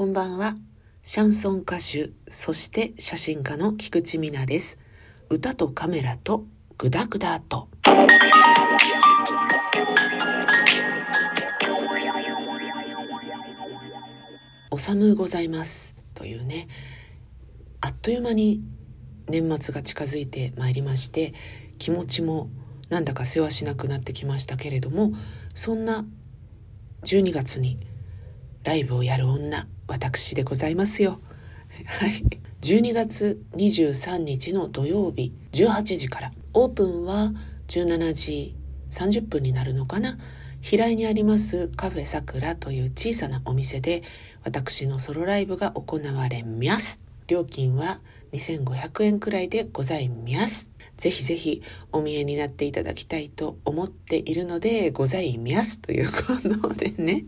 こんばんは。シャンソン歌手、そして写真家の菊池美奈です。歌とカメラとグダグダと。おさむございますというねあっという間に年末が近づいてまいりまして気持ちもなんだか世話しなくなってきましたけれどもそんな12月にライブをやる女私でございますよ。はい。12月23日の土曜日18時からオープンは17時30分になるのかな平井にありますカフェさくらという小さなお店で私のソロライブが行われます。料金は2500円くらいでございます。ぜひぜひお見えになっていただきたいと思っているのでございますということでね。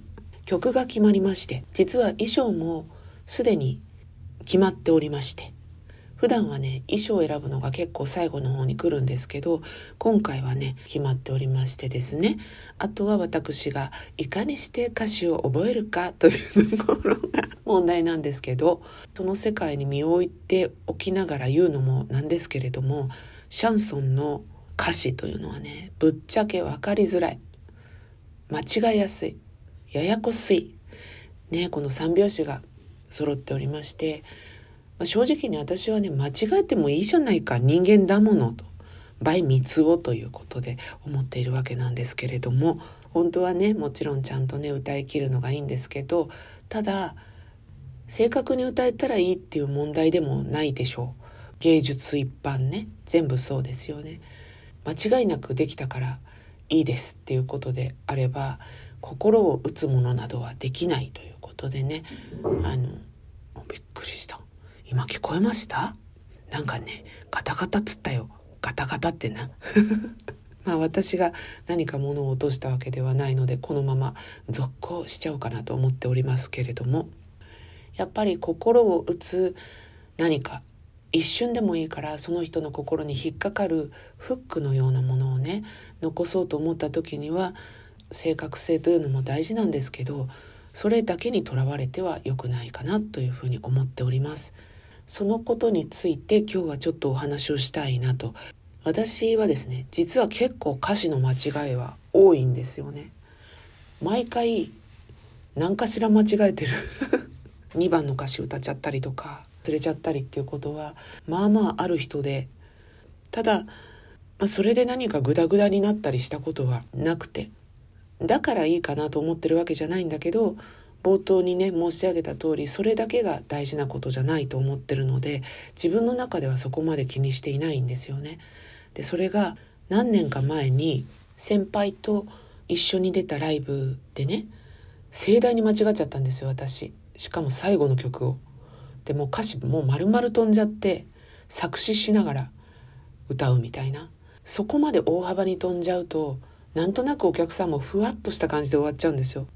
曲が決まりまして実は衣装もすでに決まっておりまして普段はね衣装を選ぶのが結構最後の方に来るんですけど今回はね決まっておりましてですね。あとは私がいかにして歌詞を覚えるかという ところが 問題なんですけどその世界に身を置いておきながら言うのもなんですけれどもシャンソンの歌詞というのはねぶっちゃけ分かりづらい。間違いやすい。ややこしい、ね、この三拍子が揃っておりまして、まあ、正直に私はね間違えてもいいじゃないか人間だものと倍三つをということで思っているわけなんですけれども本当はねもちろんちゃんとね歌い切るのがいいんですけどただ正確に歌えたらいいっていう問題でもないでしょう。芸術一般ね全部そうですよね。間違いなくできたからいいですっていうことであれば心を打つものなどはできないということでね。あのびっくりした。今聞こえました？なんかねガタガタっつったよ。ガタガタってな。まあ私が何か物を落としたわけではないのでこのまま続行しちゃおうかなと思っておりますけれども。やっぱり心を打つ何か一瞬でもいいからその人の心に引っかかるフックのようなものをね残そうと思った時には正確性というのも大事なんですけどそれだけにとらわれては良くないかなというふうに思っております。そのことについて今日はちょっとお話をしたいなと。私はですね実は結構歌詞の間違いは多いんですよね。毎回何かしら間違えてる。2番の歌詞歌っちゃったりとか忘れちゃったりっていうことはまあまあある人で。ただ、まあ、それで何かグダグダになったりしたことはなくて。だからいいかなと思ってるわけじゃないんだけど冒頭にね申し上げた通りそれだけが大事なことじゃないと思ってるので自分の中ではそこまで気にしていないんですよね。でそれが何年か前に先輩と一緒に出たライブでね盛大に間違っちゃったんですよ私しかも最後の曲を。でも歌詞もう丸々飛んじゃって作詞しながら歌うみたいなそこまで大幅に飛んじゃうとなんとなくお客さんもふわっとした感じで終わっちゃうんですよ。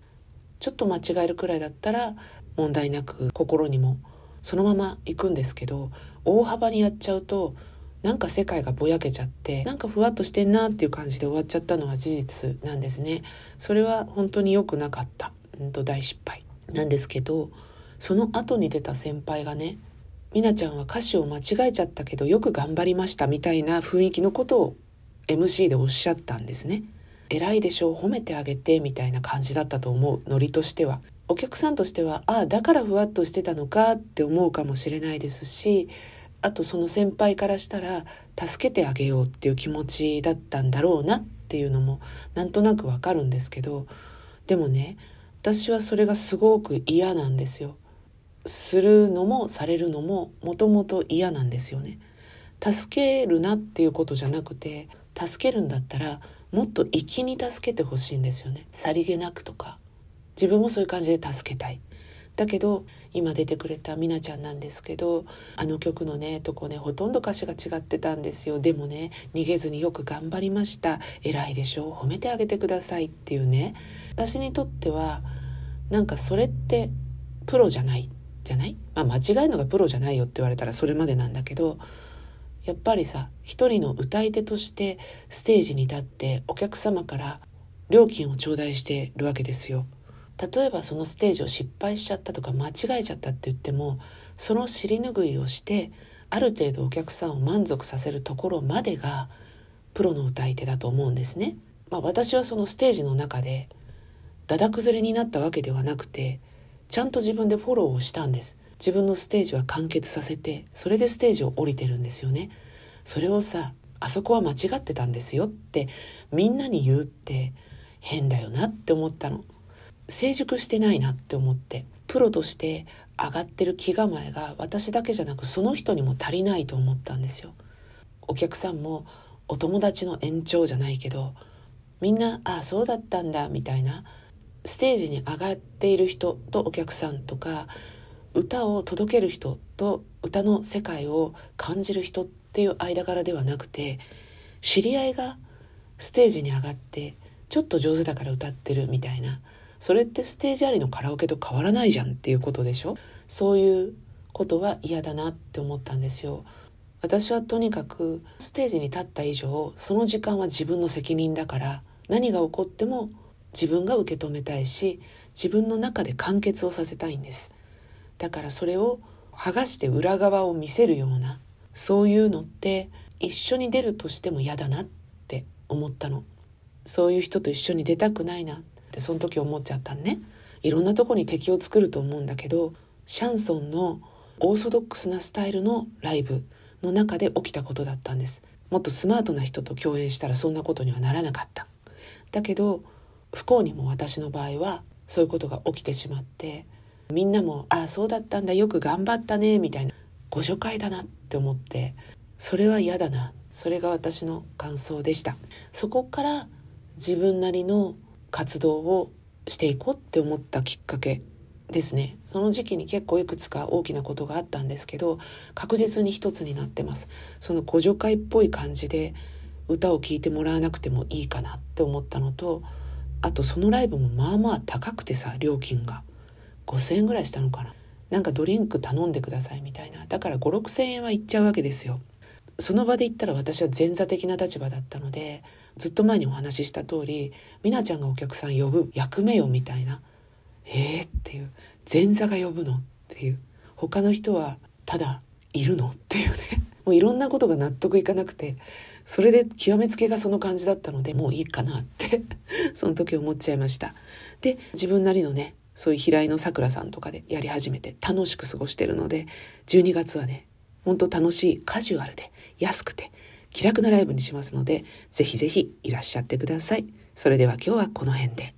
ちょっと間違えるくらいだったら問題なく心にもそのまま行くんですけど大幅にやっちゃうとなんか世界がぼやけちゃってなんかふわっとしてんなっていう感じで終わっちゃったのは事実なんですね。それは本当に良くなかった、うんと大失敗なんですけどその後に出た先輩がね「みなちゃんは歌詞を間違えちゃったけどよく頑張りました」みたいな雰囲気のことを MC でおっしゃったんですね。偉いでしょう褒めてあげてみたいな感じだったと思うノリとしてはお客さんとしてはああだからふわっとしてたのかって思うかもしれないですしあとその先輩からしたら助けてあげようっていう気持ちだったんだろうなっていうのもなんとなくわかるんですけどでもね私はそれがすごく嫌なんですよ。するのもされるのももともと嫌なんですよね。助けるなっていうことじゃなくて助けるんだったらもっと粋に助けてほしいんですよね。さりげなくとか。自分もそういう感じで助けたい。だけど今出てくれたみなちゃんなんですけどあの曲のねとこねほとんど歌詞が違ってたんですよ。でもね逃げずによく頑張りました。偉いでしょ。う褒めてあげてくださいっていうね。私にとってはなんかそれってプロじゃない。じゃない？まあ間違えるのがプロじゃないよって言われたらそれまでなんだけどやっぱりさ一人の歌い手としてステージに立ってお客様から料金を頂戴してるわけですよ。例えばそのステージを失敗しちゃったとか間違えちゃったって言ってもその尻拭いをしてある程度お客さんを満足させるところまでがプロの歌い手だと思うんですね。まあ、私はそのステージの中でだだ崩れになったわけではなくてちゃんと自分でフォローをしたんです自分のステージは完結させてそれでステージを降りてるんですよね。それをさあそこは間違ってたんですよってみんなに言うって変だよなって思ったの。成熟してないなって思ってプロとして上がってる気構えが私だけじゃなくその人にも足りないと思ったんですよ。お客さんもお友達の延長じゃないけどみんなああそうだったんだみたいな。ステージに上がっている人とお客さんとか歌を届ける人と歌の世界を感じる人っていう間柄ではなくて知り合いがステージに上がってちょっと上手だから歌ってるみたいなそれってステージありのカラオケと変わらないじゃんっていうことでしょ？そういうことは嫌だなって思ったんですよ。私はとにかくステージに立った以上その時間は自分の責任だから何が起こっても自分が受け止めたいし自分の中で完結をさせたいんです。だからそれを剥がして裏側を見せるようなそういうのって一緒に出るとしても嫌だなって思ったの。そういう人と一緒に出たくないなってその時思っちゃったんね。いろんなとこに敵を作ると思うんだけどシャンソンのオーソドックスなスタイルのライブの中で起きたことだったんです。もっとスマートな人と共演したらそんなことにはならなかった。だけど不幸にも私の場合はそういうことが起きてしまってみんなも「ああそうだったんだよく頑張ったね」みたいな。ご助会だなって思って。それは嫌だな。それが私の感想でした。そこから自分なりの活動をしていこうって思ったきっかけですね。その時期に結構いくつか大きなことがあったんですけど確実に一つになってます。その互助会っぽい感じで歌を聴いてもらわなくてもいいかなって思ったのとあとそのライブもまあまあ高くてさ料金が。5,000円ぐらいしたのかな。なんかドリンク頼んでくださいみたいな。だから5,6,000円はいっちゃうわけですよ。その場で言ったら私は前座的な立場だったのでずっと前にお話しした通り美奈ちゃんがお客さん呼ぶ役目よみたいな。えーっていう。前座が呼ぶのっていう。他の人はただいるのっていうね。もういろんなことが納得いかなくてそれで極めつけがその感じだったのでもういいかなってその時思っちゃいました。で自分なりのねそういう平井のさくらさんとかでやり始めて楽しく過ごしてるので12月はねほんと楽しいカジュアルで安くて気楽なライブにしますのでぜひぜひいらっしゃってください。それでは今日はこの辺で。